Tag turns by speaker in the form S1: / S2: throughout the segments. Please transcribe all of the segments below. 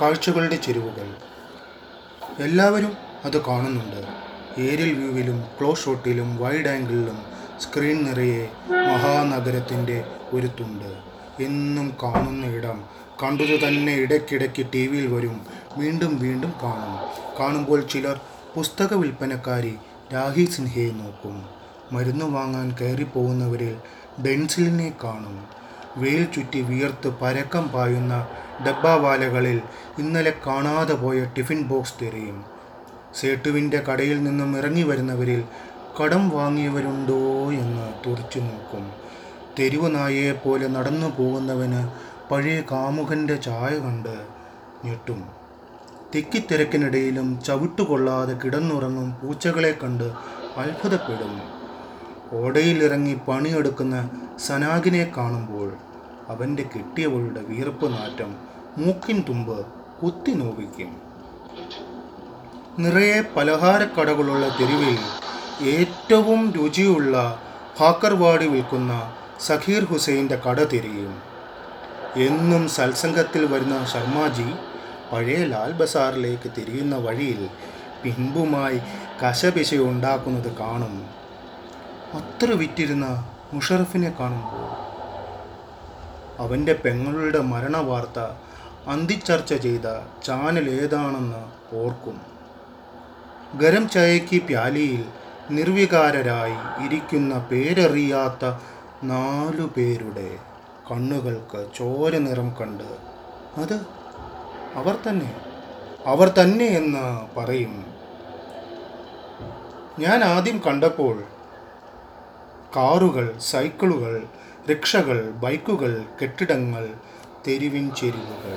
S1: കാഴ്ചകളുടെ ചെരുവുകൾ. എല്ലാവരും അത് കാണുന്നുണ്ട്. ഏരിയൽ വ്യൂവിലും ക്ലോസ് ഷോട്ടിലും വൈഡ് ആംഗിളിലും സ്ക്രീൻ നിറയെ മഹാനഗരത്തിന്റെ ഒരു തുണ്ട് എന്നും കാണുന്ന ഇടം കണ്ടത് തന്നെ ഇടയ്ക്കിടയ്ക്ക് ടി വിയിൽ വരും. വീണ്ടും വീണ്ടും കാണും. കാണുമ്പോൾ ചിലർ പുസ്തക വിൽപ്പനക്കാരി രാഹി സിൻഹയെ നോക്കും. മരുന്ന് വാങ്ങാൻ കയറിപ്പോകുന്നവരിൽ ഡെൻസിലിനെ കാണും. വെയിൽ ചുറ്റി വിയർത്ത് പരക്കം പായുന്ന ഡബ്ബാവാലകളിൽ ഇന്നലെ കാണാതെ പോയ ടിഫിൻ ബോക്സ് തിരയും. സേട്ടുവിന്റെ കടയിൽ നിന്നും ഇറങ്ങി വരുന്നവരിൽ കടം വാങ്ങിയവരുണ്ടോ എന്ന് തുറച്ചു നോക്കും. തെരുവ് നായയെപ്പോലെ നടന്നു പോകുന്നവന് പഴയ കാമുകന്റെ ചായ കണ്ട് ഞെട്ടും. തിക്കിത്തിരക്കിനിടയിലും ചവിട്ടുകൊള്ളാതെ കിടന്നുറങ്ങും പൂച്ചകളെ കണ്ട് അത്ഭുതപ്പെടും. ഓടയിലിറങ്ങി പണിയെടുക്കുന്ന സനാഗിനെ കാണുമ്പോൾ അവന്റെ കിട്ടിയവളുടെ വീർപ്പ് നാറ്റം മൂക്കിൻ തുമ്പ് കുത്തി നോവിക്കും. നിറയെ പലഹാരക്കടകളുള്ള തെരുവിൽ ഏറ്റവും രുചിയുള്ള ഹാക്കർവാടി വിൽക്കുന്ന സഖീർ ഹുസൈന്റെ കട തിരിയും. എന്നും സത്സംഗത്തിൽ വരുന്ന ശർമാജി പഴയ ലാൽ ബസാറിലേക്ക് തിരിയുന്ന വഴിയിൽ പിമ്പുമായി കശപിശ ഉണ്ടാക്കുന്നത് കാണും. അത്ര വിറ്റിരുന്ന മുഷറഫിനെ കാണുമ്പോൾ അവന്റെ പെങ്ങളുടെ മരണവാർത്ത അന്തിച്ചർച്ച ചെയ്ത ചാനൽ ഏതാണെന്ന് ഓർക്കും. ഗരം ചായയ്ക്ക് പ്യാലിയിൽ നിർവികാരരായി ഇരിക്കുന്ന പേരറിയാത്ത നാലു പേരുടെ കണ്ണുകൾക്ക് ചോര നിറം കണ്ട് അത് അവർ തന്നെ അവർ തന്നെ എന്ന് പറയും. ഞാൻ ആദ്യം കണ്ടപ്പോൾ കാറുകൾ സൈക്കിളുകൾ റിക്ഷകൾ ബൈക്കുകൾ കെട്ടിടങ്ങൾ തെരുവിൻ ചെരുവുകൾ.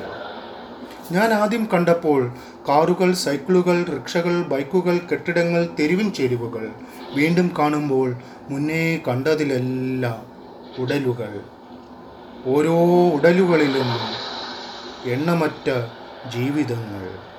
S1: ഞാൻ ആദ്യം കണ്ടപ്പോൾ കാറുകൾ സൈക്കിളുകൾ റിക്ഷകൾ ബൈക്കുകൾ കെട്ടിടങ്ങൾ തെരുവിൻ ചെരുവുകൾ. വീണ്ടും കാണുമ്പോൾ മുന്നേ കണ്ടതിലെല്ലാം ഉടലുകൾ. ഓരോ ഉടലുകളിലും എണ്ണമറ്റ ജീവിതങ്ങൾ.